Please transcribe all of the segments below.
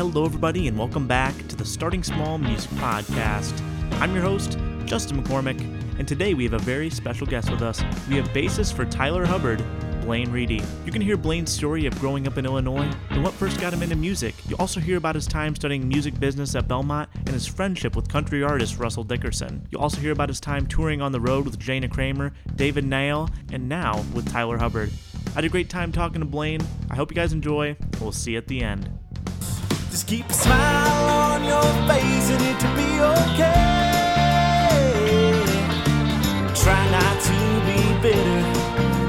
Hello, everybody, and welcome back to the Starting Small Music Podcast. I'm your host, Justin McCormick, and today we have a very special guest with us. We have bassist for Tyler Hubbard, Blaine Reedy. You can hear Blaine's story of growing up in Illinois and what first got him into music. You also hear about his time studying music business at Belmont and his friendship with country artist Russell Dickerson. You also hear about his time touring on the road with Jana Kramer, David Nail, and now with Tyler Hubbard. I had a great time talking to Blaine. I hope you guys enjoy. We'll see you at the end. Just keep a smile on your face and it'll be okay. Try not to be bitter.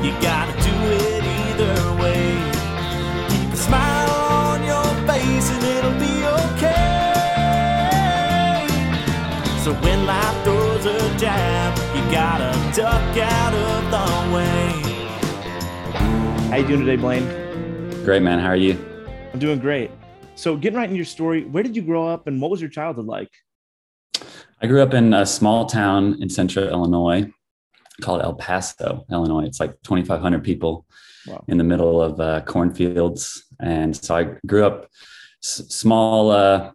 You gotta do it either way. Keep a smile on your face and it'll be okay. So when life throws a jab, you gotta duck out of the way. How you doing today, Blaine? Great, man. How are you? I'm doing great. So, getting right into your story, where did you grow up and what was your childhood like? I grew up in a small town in central Illinois called El Paso, Illinois. It's like 2,500 people Wow. in the middle of uh, cornfields. And so I grew up s- small, uh,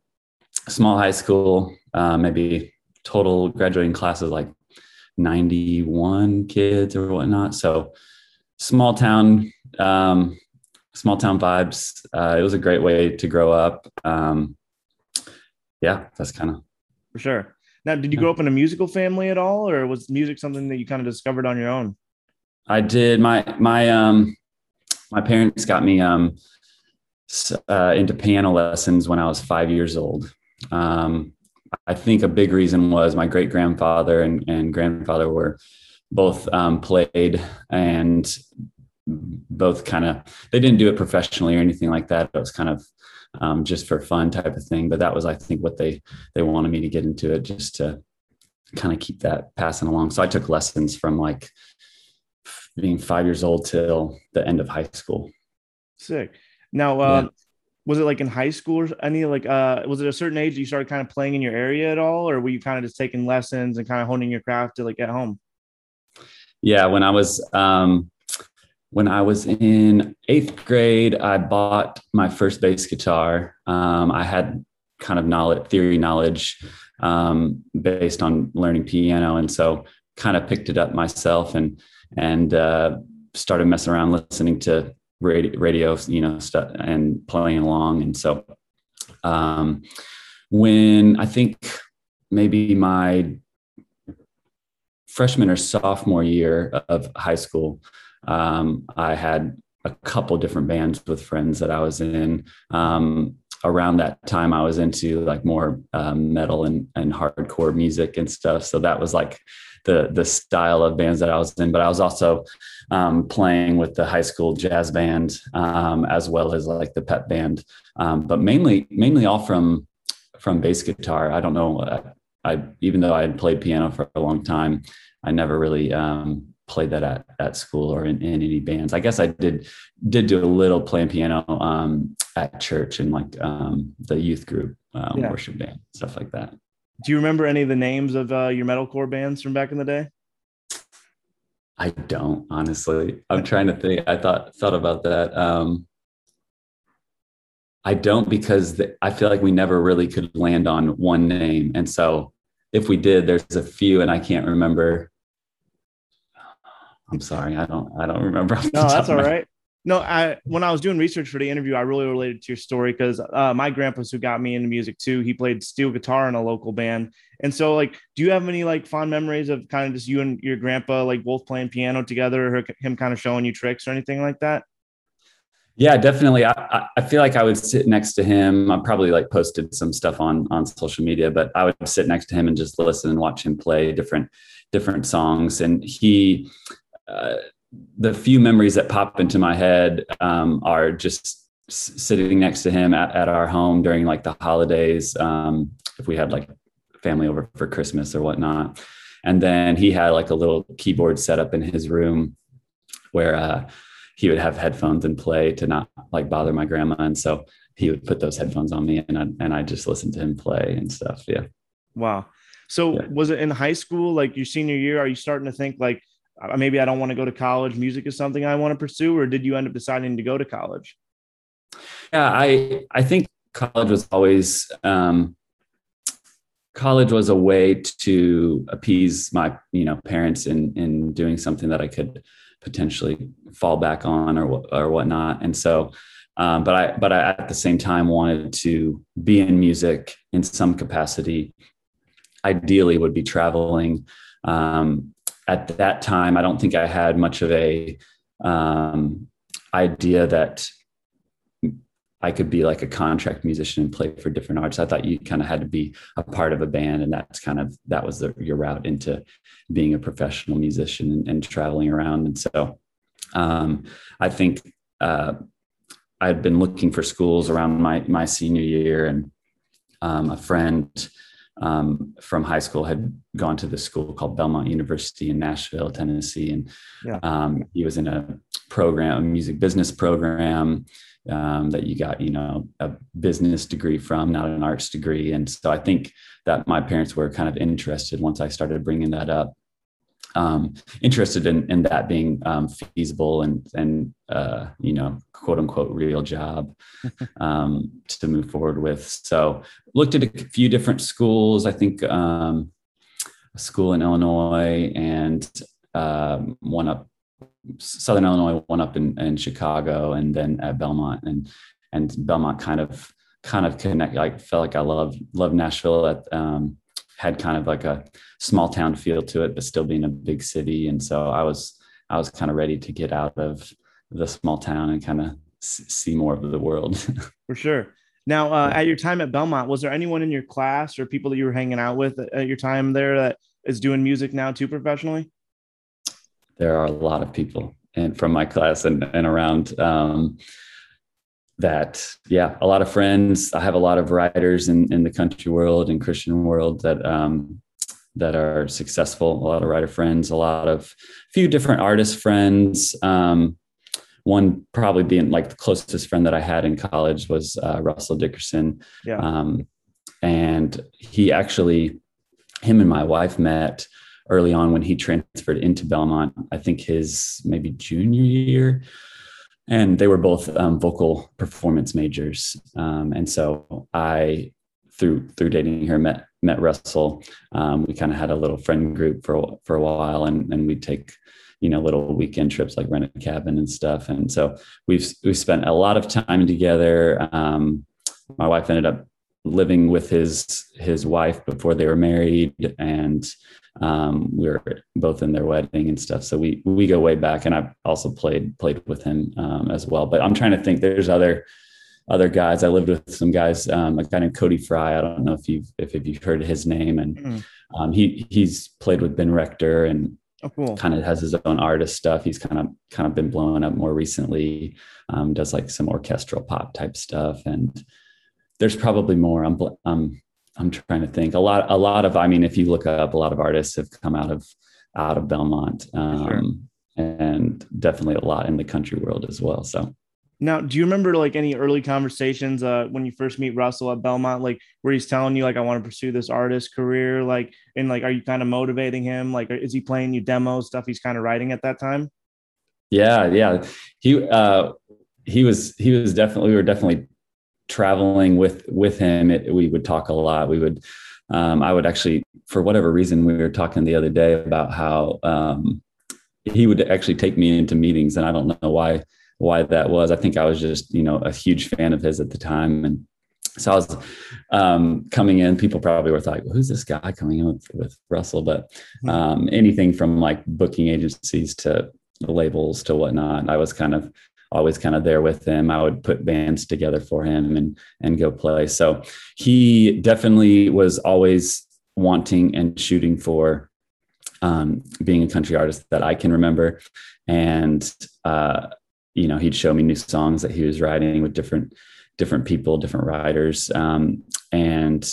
small high school, uh, maybe total graduating classes like 91 kids or whatnot. So small town, um, small town vibes. Uh, it was a great way to grow up. Um, yeah, that's kind of For sure. Now, did you grow up in a musical family at all, or was music something that you kind of discovered on your own? I did my my um my parents got me um uh, into piano lessons when I was five years old. Um, I think a big reason was my great grandfather and, and grandfather were both um, played and both kind of they didn't do it professionally or anything like that. It was kind of um, just for fun type of thing. But that was I think what they they wanted me to get into it just to kind of keep that passing along. So I took lessons from like being five years old till the end of high school. Sick. Now, uh, was it like in high school or any like, uh, was it a certain age that you started kind of playing in your area at all, or were you kind of just taking lessons and kind of honing your craft to like at home? Yeah, when I was um, when I was in eighth grade, I bought my first bass guitar. Um, I had kind of knowledge, theory knowledge um, based on learning piano, and so kind of picked it up myself and and uh, started messing around, listening to radio, radio you know, stuff and playing along. And so um, when I think maybe my freshman or sophomore year of high school, um, I had a couple different bands with friends that I was in. Um, around that time, I was into like more um, metal and, and hardcore music and stuff. So that was like the the style of bands that I was in. But I was also um, playing with the high school jazz band um, as well as like the pep band. Um, but mainly mainly all from from bass guitar. I don't know. I, I even though I had played piano for a long time, I never really um, played that at, at school or in, in any bands. I guess I did did do a little playing piano um, at church and like um, the youth group um, Yeah. worship band stuff like that. Do you remember any of the names of uh, your metalcore bands from back in the day? I don't honestly. I'm trying to think. I thought thought about that. Um, I don't because the, I feel like we never really could land on one name, and so if we did, there's a few, and I can't remember. I'm sorry, I don't. I don't remember. No, that's all right. No, I when I was doing research for the interview, I really related to your story because uh, my grandpa's who got me into music too. He played steel guitar in a local band, and so like, do you have any like fond memories of kind of just you and your grandpa like both playing piano together, or him kind of showing you tricks or anything like that? Yeah, definitely. I, I- I feel like I would sit next to him. I probably like posted some stuff on on social media, but I would sit next to him and just listen and watch him play different different songs. And he, uh, the few memories that pop into my head um, are just s- sitting next to him at, at our home during like the holidays. Um, if we had like family over for Christmas or whatnot, and then he had like a little keyboard set up in his room where. Uh, he would have headphones and play to not like bother my grandma. And so he would put those headphones on me and I, and I just listened to him play and stuff. Yeah. Wow. So Yeah. was it in high school, like your senior year? Are you starting to think like maybe I don't want to go to college? Music is something I want to pursue, or did you end up deciding to go to college? Yeah. I, I think college was always um, college was a way to appease my you know parents in in doing something that I could potentially fall back on or or whatnot. And so, um, but I but I at the same time wanted to be in music in some capacity. Ideally, would be traveling. Um, at that time, I don't think I had much of a um, idea that I could be like a contract musician and play for different artists. I thought you kind of had to be a part of a band, and that's kind of that was the, your route into being a professional musician and, and traveling around. And so, um, I think uh, I'd been looking for schools around my my senior year, and um, a friend um, from high school had gone to the school called Belmont University in Nashville, Tennessee, and yeah. um, he was in a program, a music business program um, that you got, you know, a business degree from, not an arts degree. And so I think that my parents were kind of interested once I started bringing that up. Um, interested in, in that being um, feasible and and uh, you know quote unquote real job um, to move forward with. So looked at a few different schools. I think um, a school in Illinois and um, one up Southern Illinois, one up in, in Chicago, and then at Belmont, and and Belmont kind of kind of connect. I felt like I love love Nashville. At, um, had kind of like a small town feel to it, but still being a big city. And so I was I was kind of ready to get out of the small town and kind of see more of the world. For sure. Now, uh, at your time at Belmont, was there anyone in your class or people that you were hanging out with at your time there that is doing music now too professionally? there are a lot of people and from my class and, and around um, that yeah a lot of friends i have a lot of writers in, in the country world and christian world that um, that are successful a lot of writer friends a lot of few different artist friends um, one probably being like the closest friend that i had in college was uh, russell dickerson yeah. Um, and he actually him and my wife met early on when he transferred into Belmont, I think his maybe junior year. And they were both um, vocal performance majors. Um, and so I, through through dating her, met met Russell. Um, we kind of had a little friend group for for a while, and and we'd take you know little weekend trips like rent a cabin and stuff. And so we've we've spent a lot of time together. Um, my wife ended up living with his his wife before they were married, and um, we were both in their wedding and stuff. So we we go way back, and I've also played played with him um, as well. But I'm trying to think. There's other other guys. I lived with some guys, um, a guy named Cody Fry. I don't know if you've if, if you've heard his name, and mm. he he's played with Ben Rector and oh, cool. kind of has his own artist stuff. He's kind of kind of been blowing up more recently. Um, does like some orchestral pop type stuff, and there's probably more. I'm I'm I'm trying to think. A lot, a lot of. I mean, if you look up, a lot of artists have come out of out of Belmont, um, sure. and definitely a lot in the country world as well. So. Now, do you remember like any early conversations uh, when you first meet Russell at Belmont, like where he's telling you like I want to pursue this artist career, like and like are you kind of motivating him? Like, is he playing you demos stuff he's kind of writing at that time? Yeah, yeah. He uh, he was he was definitely we were definitely traveling with with him, it, we would talk a lot. We would, um, I would actually, for whatever reason, we were talking the other day about how um, he would actually take me into meetings, and I don't know why why that was. I think I was just you know a huge fan of his at the time, and so I was um, coming in. People probably were like, "Who's this guy coming in with, with Russell?" But hmm. um, anything from like booking agencies to labels to whatnot, I was kind of always kind of there with him. I would put bands together for him and and go play. So he definitely was always wanting and shooting for um, being a country artist that I can remember. And uh, you know, he'd show me new songs that he was writing with different different people, different writers. Um, and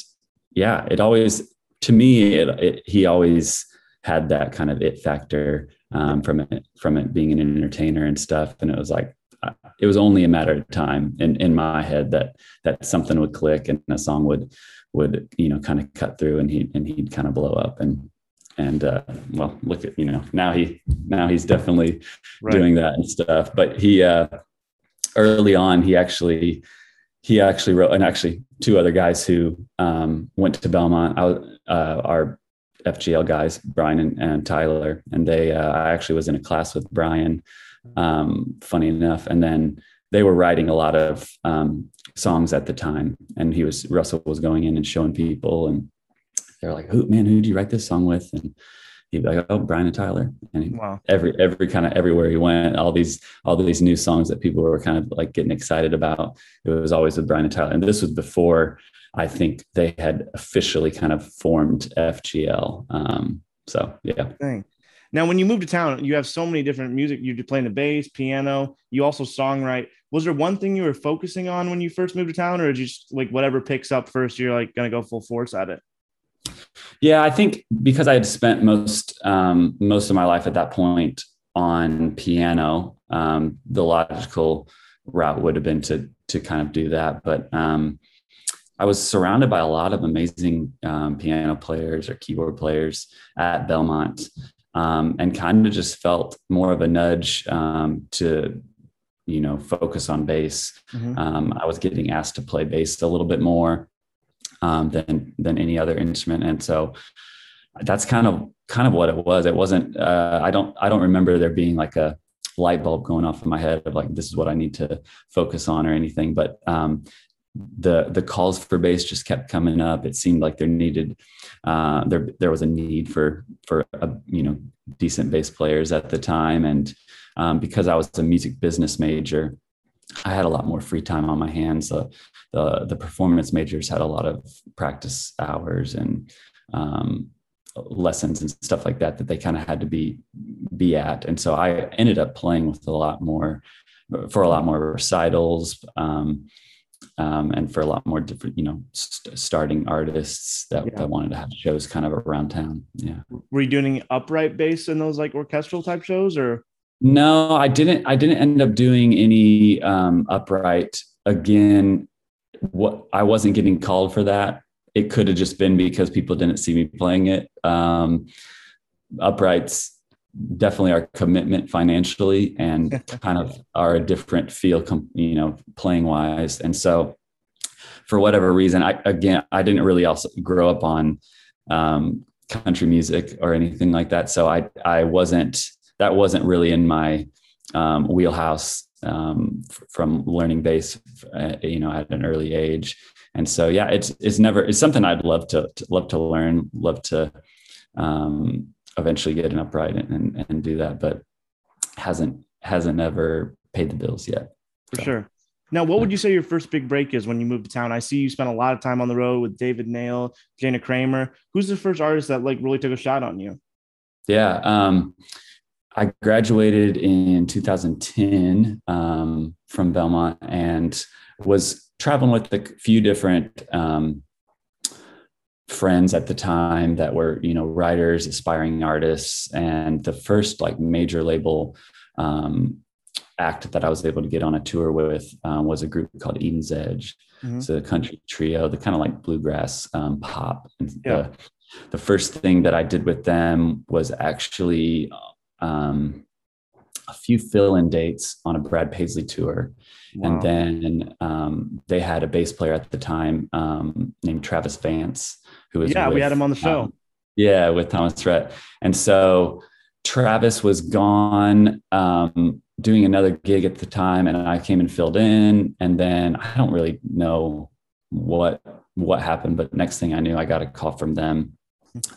yeah, it always to me, it, it, he always had that kind of it factor um, from it from it being an entertainer and stuff. And it was like, it was only a matter of time in, in my head that that something would click and a song would would you know kind of cut through and he and he'd kind of blow up and and uh, well look at you know now he now he's definitely right. doing that and stuff but he uh, early on he actually he actually wrote, and actually two other guys who um, went to Belmont. I was, uh, our FGL guys, Brian and, and Tyler, and they. Uh, I actually was in a class with Brian. Um, funny enough, and then they were writing a lot of um, songs at the time, and he was Russell was going in and showing people, and they're like, "Who man? Who do you write this song with?" And he'd be like, "Oh, Brian and Tyler." And he, wow. every every kind of everywhere he went, all these all these new songs that people were kind of like getting excited about. It was always with Brian and Tyler, and this was before I think they had officially kind of formed FGL. Um, so yeah. Dang. Now, when you moved to town, you have so many different music. You're playing the bass, piano. You also songwrite. Was there one thing you were focusing on when you first moved to town, or just like whatever picks up first, you're like gonna go full force at it? Yeah, I think because I had spent most um, most of my life at that point on piano, um, the logical route would have been to to kind of do that. But um, I was surrounded by a lot of amazing um, piano players or keyboard players at Belmont, um, and kind of just felt more of a nudge um, to you know focus on bass. Mm-hmm. I was getting asked to play bass a little bit more um, than than any other instrument. And so that's kind of kind of what it was. It wasn't. Uh, I don't. I don't remember there being like a light bulb going off in my head of like this is what I need to focus on or anything. But um, the the calls for bass just kept coming up. It seemed like there needed uh, there there was a need for for a, you know decent bass players at the time, and um, because I was a music business major, I had a lot more free time on my hands. Uh, the the performance majors had a lot of practice hours and um, lessons and stuff like that that they kind of had to be be at, and so I ended up playing with a lot more for a lot more recitals. Um, um, and for a lot more different, you know, st- starting artists that, yeah. that wanted to have shows kind of around town. Yeah. Were you doing upright bass in those like orchestral type shows or? No, I didn't. I didn't end up doing any um, upright. Again, what I wasn't getting called for that. It could have just been because people didn't see me playing it. Um, uprights definitely our commitment financially and kind of are a different feel, you know, playing wise. And so, for whatever reason, I again I didn't really also grow up on um, country music or anything like that. So I I wasn't that wasn't really in my um, wheelhouse um, from learning bass, uh, you know, at an early age. And so, yeah, it's it's never it's something I'd love to, to love to learn, love to um, eventually get an upright and, and, and do that, but hasn't hasn't ever paid the bills yet. For so. sure. Now, what would you say your first big break is when you moved to town? I see you spent a lot of time on the road with David Nail, Jana Kramer. Who's the first artist that like really took a shot on you? Yeah. Um, I graduated in 2010 um, from Belmont and was traveling with a few different um, friends at the time that were, you know, writers, aspiring artists. And the first like major label um, act that I was able to get on a tour with um, was a group called Eden's Edge. Mm-hmm. It's a country trio, the kind of like bluegrass um, pop. And yeah. the, the first thing that I did with them was actually um, a few fill-in dates on a Brad Paisley tour, wow. and then um, they had a bass player at the time um, named Travis Vance, who was yeah, with, we had him on the show. Um, yeah, with Thomas Rhett, and so Travis was gone um, doing another gig at the time, and I came and filled in, and then I don't really know what what happened, but next thing I knew, I got a call from them.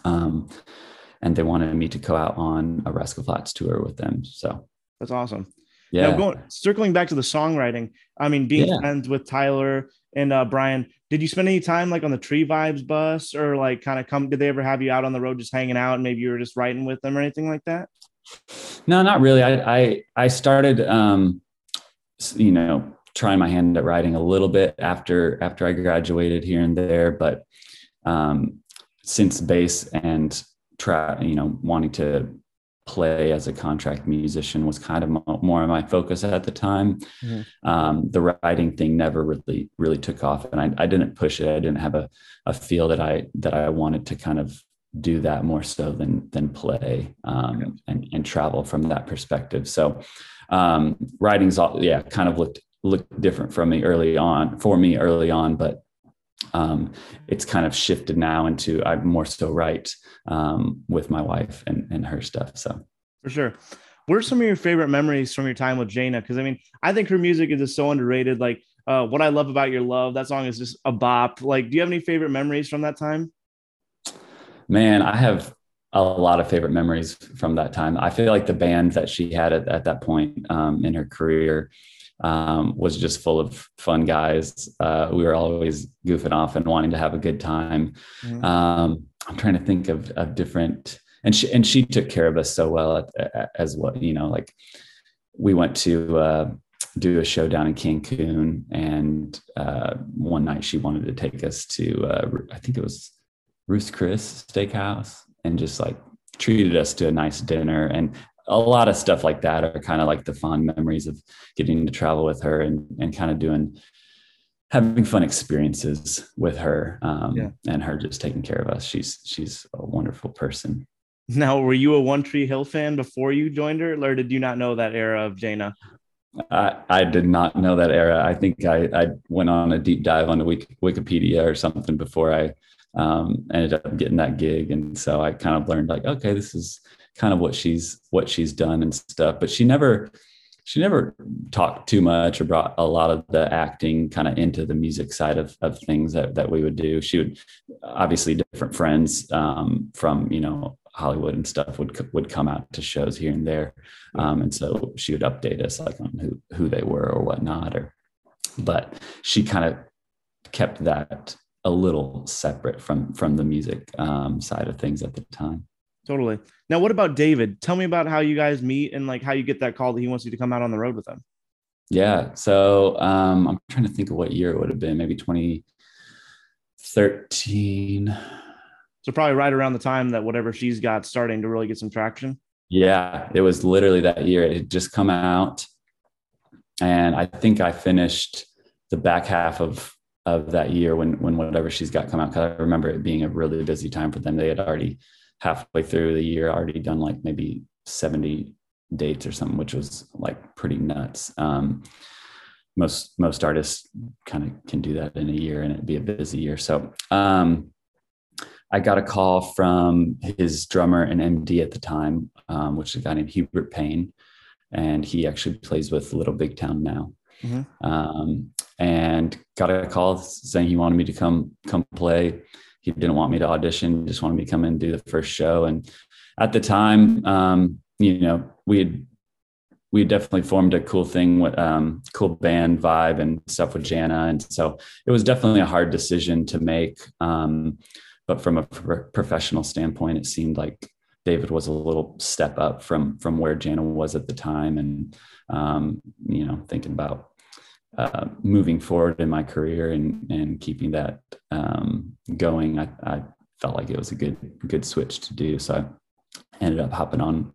Um, and they wanted me to go out on a Rascal Flatts tour with them. So that's awesome. Yeah. Now going circling back to the songwriting, I mean, being yeah. friends with Tyler and uh, Brian, did you spend any time like on the Tree Vibes bus or like kind of come? Did they ever have you out on the road just hanging out and maybe you were just writing with them or anything like that? No, not really. I I, I started, um, you know, trying my hand at writing a little bit after after I graduated here and there, but um, since bass and try, you know, wanting to play as a contract musician was kind of more of my focus at the time. Mm-hmm. Um, the writing thing never really, really took off, and I, I didn't push it. I didn't have a, a feel that I that I wanted to kind of do that more so than than play um, okay. and and travel from that perspective. So um, writing's all yeah, kind of looked looked different from me early on for me early on, but um, it's kind of shifted now into I'm more so write um, with my wife and, and her stuff. So for sure. What are some of your favorite memories from your time with Jana? Because I mean, I think her music is just so underrated. Like, uh, what I love about your love, that song is just a bop. Like, do you have any favorite memories from that time? Man, I have a lot of favorite memories from that time. I feel like the band that she had at, at that point um, in her career um, was just full of fun guys. Uh, we were always goofing off and wanting to have a good time. Mm-hmm. Um, I'm trying to think of, of different, and she and she took care of us so well as well. You know, like we went to uh, do a show down in Cancun, and uh, one night she wanted to take us to uh, I think it was Ruth's Chris Steakhouse, and just like treated us to a nice dinner. And a lot of stuff like that are kind of like the fond memories of getting to travel with her and, and kind of doing having fun experiences with her um, yeah. and her just taking care of us she's she's a wonderful person now were you a one tree hill fan before you joined her or did you not know that era of jana I, I did not know that era. I think I, I went on a deep dive on the Wikipedia or something before I um, ended up getting that gig, and so I kind of learned like, okay, this is kind of what she's what she's done and stuff but she never she never talked too much or brought a lot of the acting kind of into the music side of, of things that, that we would do. She would obviously different friends um, from, you know, Hollywood and stuff would, would come out to shows here and there. Um, and so she would update us like on who, who they were or whatnot, or, but she kind of kept that a little separate from, from the music um, side of things at the time. Totally. Now, what about David? Tell me about how you guys meet and like how you get that call that he wants you to come out on the road with him. Yeah. So um, I'm trying to think of what year it would have been, maybe 2013. So probably right around the time that whatever she's got starting to really get some traction. Yeah, it was literally that year. It had just come out. And I think I finished the back half of of that year when when whatever she's got come out. Cause I remember it being a really busy time for them. They had already halfway through the year already done like maybe 70 dates or something, which was like pretty nuts. Um, most most artists kind of can do that in a year and it'd be a busy year. So um, I got a call from his drummer and MD at the time, um, which is a guy named Hubert Payne, and he actually plays with Little Big Town now. Mm-hmm. Um, and got a call saying he wanted me to come come play he didn't want me to audition, just wanted me to come in and do the first show. And at the time, um, you know, we had we definitely formed a cool thing with um, cool band vibe and stuff with Jana, and so it was definitely a hard decision to make. Um, but from a pro- professional standpoint, it seemed like David was a little step up from from where Jana was at the time, and um, you know, thinking about uh, moving forward in my career and and keeping that um, going, I, I, felt like it was a good good switch to do. So I ended up hopping on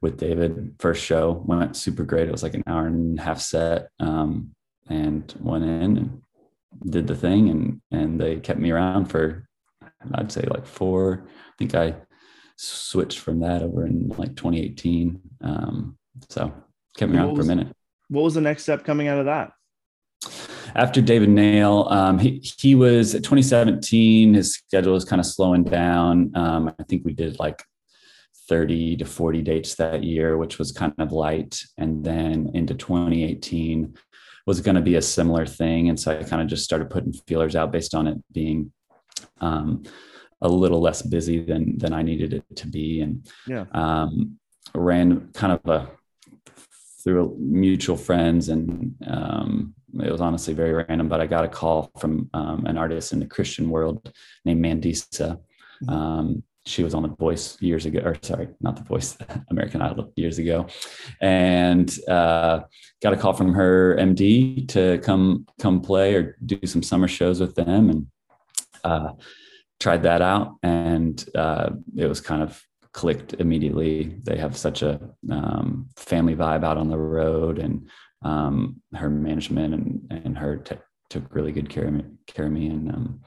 with David. First show went super great. It was like an hour and a half set, um, and went in and did the thing, and and they kept me around for I'd say like four. I think I switched from that over in like 2018. Um, so kept me around was, for a minute. What was the next step coming out of that? After David Nail, um, he, he was 2017. His schedule was kind of slowing down. Um, I think we did like 30 to 40 dates that year, which was kind of light. And then into 2018 was going to be a similar thing. And so I kind of just started putting feelers out based on it being um, a little less busy than than I needed it to be. And yeah. um, ran kind of a through mutual friends and um, it was honestly very random, but I got a call from um, an artist in the Christian world named Mandisa. Mm-hmm. Um, she was on The Voice years ago, or sorry, not The Voice, American Idol years ago, and uh, got a call from her MD to come come play or do some summer shows with them, and uh, tried that out, and uh, it was kind of clicked immediately. They have such a um, family vibe out on the road, and um, her management and and her t- took really good care of me, care of me and um,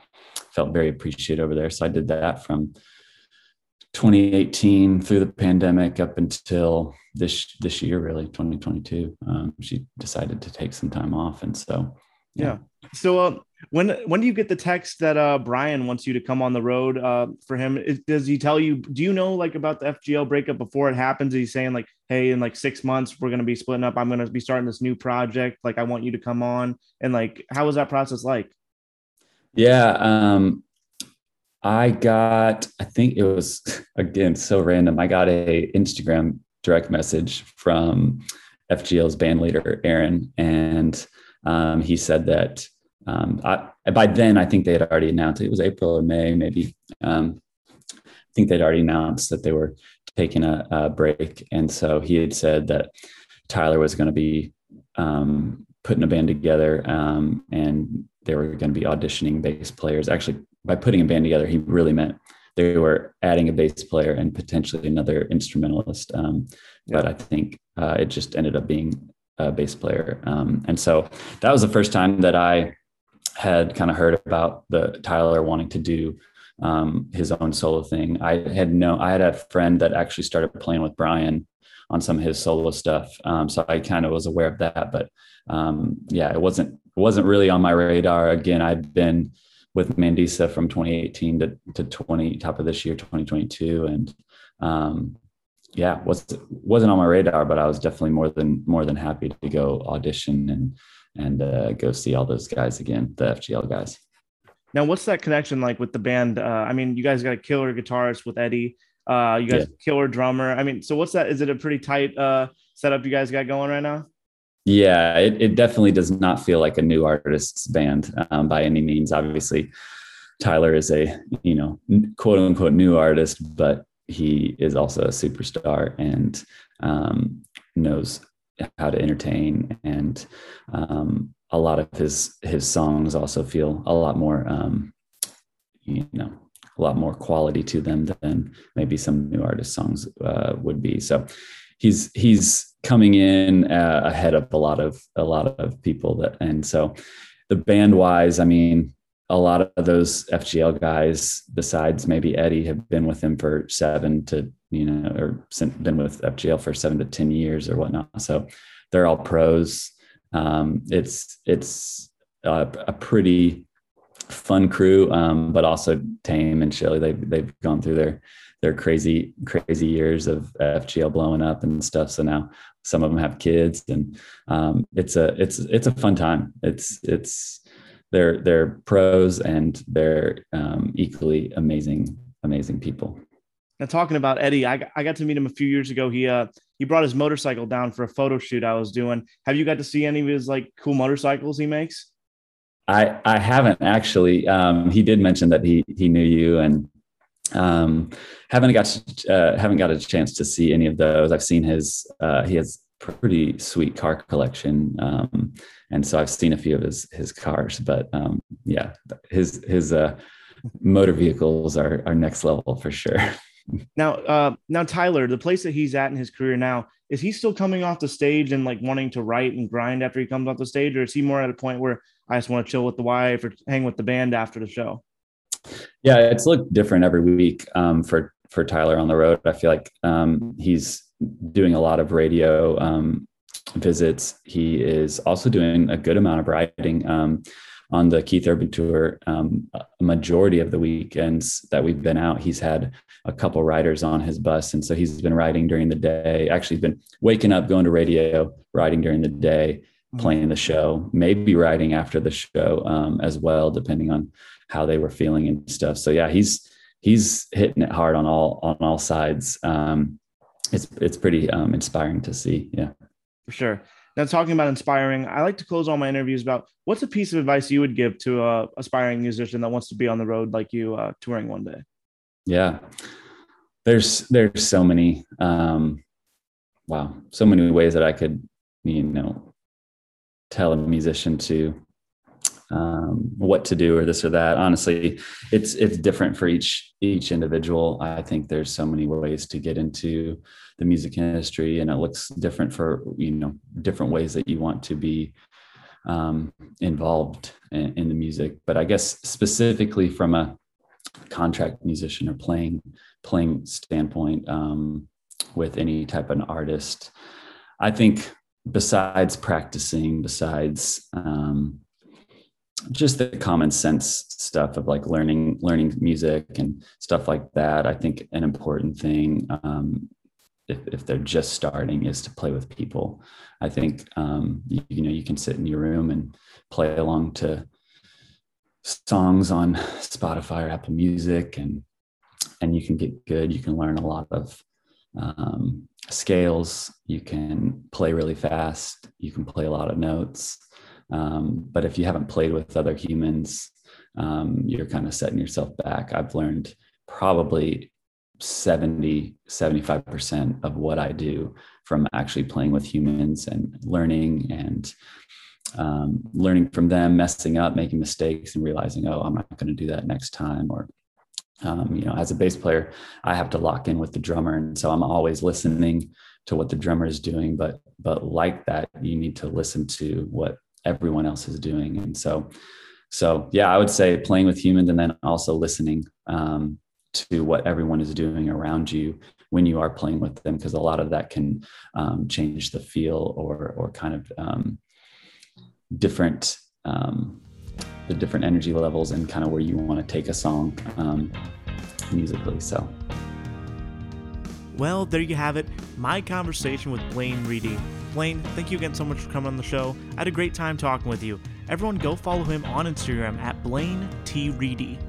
felt very appreciated over there. So I did that from 2018 through the pandemic up until this this year, really 2022. Um, she decided to take some time off, and so yeah. yeah. So uh, when when do you get the text that uh, Brian wants you to come on the road uh, for him? Is, does he tell you? Do you know like about the FGL breakup before it happens? He's saying like, "Hey, in like six months, we're gonna be splitting up. I'm gonna be starting this new project. Like, I want you to come on." And like, how was that process like? Yeah, um, I got. I think it was again so random. I got a Instagram direct message from FGL's band leader Aaron, and um, he said that um, I, by then I think they had already announced it was April or May maybe. Um, I think they'd already announced that they were taking a, a break, and so he had said that Tyler was going to be um, putting a band together, um, and they were going to be auditioning bass players. Actually, by putting a band together, he really meant they were adding a bass player and potentially another instrumentalist. Um, yeah. But I think uh, it just ended up being a bass player. Um, and so that was the first time that I had kind of heard about the Tyler wanting to do um, his own solo thing. I had no, I had a friend that actually started playing with Brian on some of his solo stuff. Um, so I kind of was aware of that, but um, yeah, it wasn't, it wasn't really on my radar. Again, I'd been with Mandisa from 2018 to, to 20 top of this year, 2022. And um, yeah, was wasn't on my radar, but I was definitely more than more than happy to go audition and and uh, go see all those guys again, the FGL guys. Now, what's that connection like with the band? Uh, I mean, you guys got a killer guitarist with Eddie. Uh, you guys yeah. killer drummer. I mean, so what's that? Is it a pretty tight uh, setup you guys got going right now? Yeah, it, it definitely does not feel like a new artist's band um, by any means. Obviously, Tyler is a you know quote unquote new artist, but he is also a superstar and um, knows how to entertain and um, a lot of his his songs also feel a lot more um, you know a lot more quality to them than maybe some new artist songs uh, would be so he's he's coming in uh, ahead of a lot of a lot of people that and so the band wise i mean a lot of those FGL guys, besides maybe Eddie, have been with him for seven to, you know, or been with FGL for seven to 10 years or whatnot. So they're all pros. Um, it's, it's a, a, pretty fun crew, um, but also tame and chilly. They've, they've gone through their, their crazy, crazy years of FGL blowing up and stuff. So now some of them have kids and um, it's a, it's, it's a fun time. It's, it's, they're they're pros and they're um, equally amazing amazing people. Now talking about Eddie, I, I got to meet him a few years ago. He uh he brought his motorcycle down for a photo shoot I was doing. Have you got to see any of his like cool motorcycles he makes? I I haven't actually. Um, he did mention that he he knew you and um, haven't got uh, haven't got a chance to see any of those. I've seen his uh, he has pretty sweet car collection. Um, and so I've seen a few of his his cars, but um, yeah, his his uh, motor vehicles are are next level for sure. now, uh, now Tyler, the place that he's at in his career now, is he still coming off the stage and like wanting to write and grind after he comes off the stage, or is he more at a point where I just want to chill with the wife or hang with the band after the show? Yeah, it's looked different every week um, for for Tyler on the road. I feel like um, he's doing a lot of radio um, visits. He is also doing a good amount of writing um, on the Keith Urban tour. Um, a majority of the weekends that we've been out, he's had a couple writers on his bus, and so he's been writing during the day. Actually, been waking up, going to radio, writing during the day, mm-hmm. playing the show, maybe writing after the show um, as well, depending on how they were feeling and stuff. So yeah, he's he's hitting it hard on all on all sides. Um, it's it's pretty um, inspiring to see. Yeah for sure. Now, talking about inspiring, I like to close all my interviews about what's a piece of advice you would give to a aspiring musician that wants to be on the road like you, uh, touring one day. Yeah, there's there's so many, um, wow, so many ways that I could, you know, tell a musician to um, what to do or this or that. Honestly, it's it's different for each each individual. I think there's so many ways to get into the music industry, and it looks different for you know different ways that you want to be um, involved in, in, the music. But I guess specifically from a contract musician or playing playing standpoint um, with any type of an artist. I think besides practicing, besides um, just the common sense stuff of like learning learning music and stuff like that, I think an important thing um, if, if they're just starting is to play with people. I think um, you, you know you can sit in your room and play along to songs on Spotify or Apple Music and and you can get good. You can learn a lot of um, scales. You can play really fast. You can play a lot of notes. Um, but if you haven't played with other humans, um, you're kind of setting yourself back. I've learned probably 70, 75% of what I do from actually playing with humans and learning and um, learning from them, messing up, making mistakes, and realizing, oh, I'm not going to do that next time, or um, you know, as a bass player, I have to lock in with the drummer, and so I'm always listening to what the drummer is doing. But but like that, you need to listen to what everyone else is doing, and so so yeah, I would say playing with humans, and then also listening um, to what everyone is doing around you when you are playing with them, because a lot of that can um, change the feel or or kind of um, different um, the different energy levels and kind of where you want to take a song um, musically. So. Well, there you have it. My conversation with Blaine Reedy. Blaine, thank you again so much for coming on the show. I had a great time talking with you. Everyone, go follow him on Instagram at Blaine T Reedy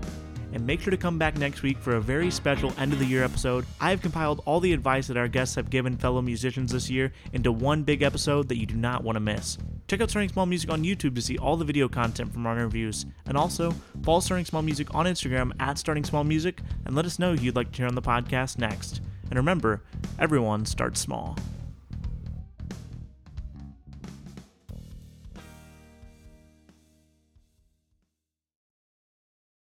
and make sure to come back next week for a very special end of the year episode. I have compiled all the advice that our guests have given fellow musicians this year into one big episode that you do not want to miss. Check out Starting Small Music on YouTube to see all the video content from our interviews, and also follow Starting Small Music on Instagram at Starting Small Music and let us know who you'd like to hear on the podcast next. And remember, everyone starts small.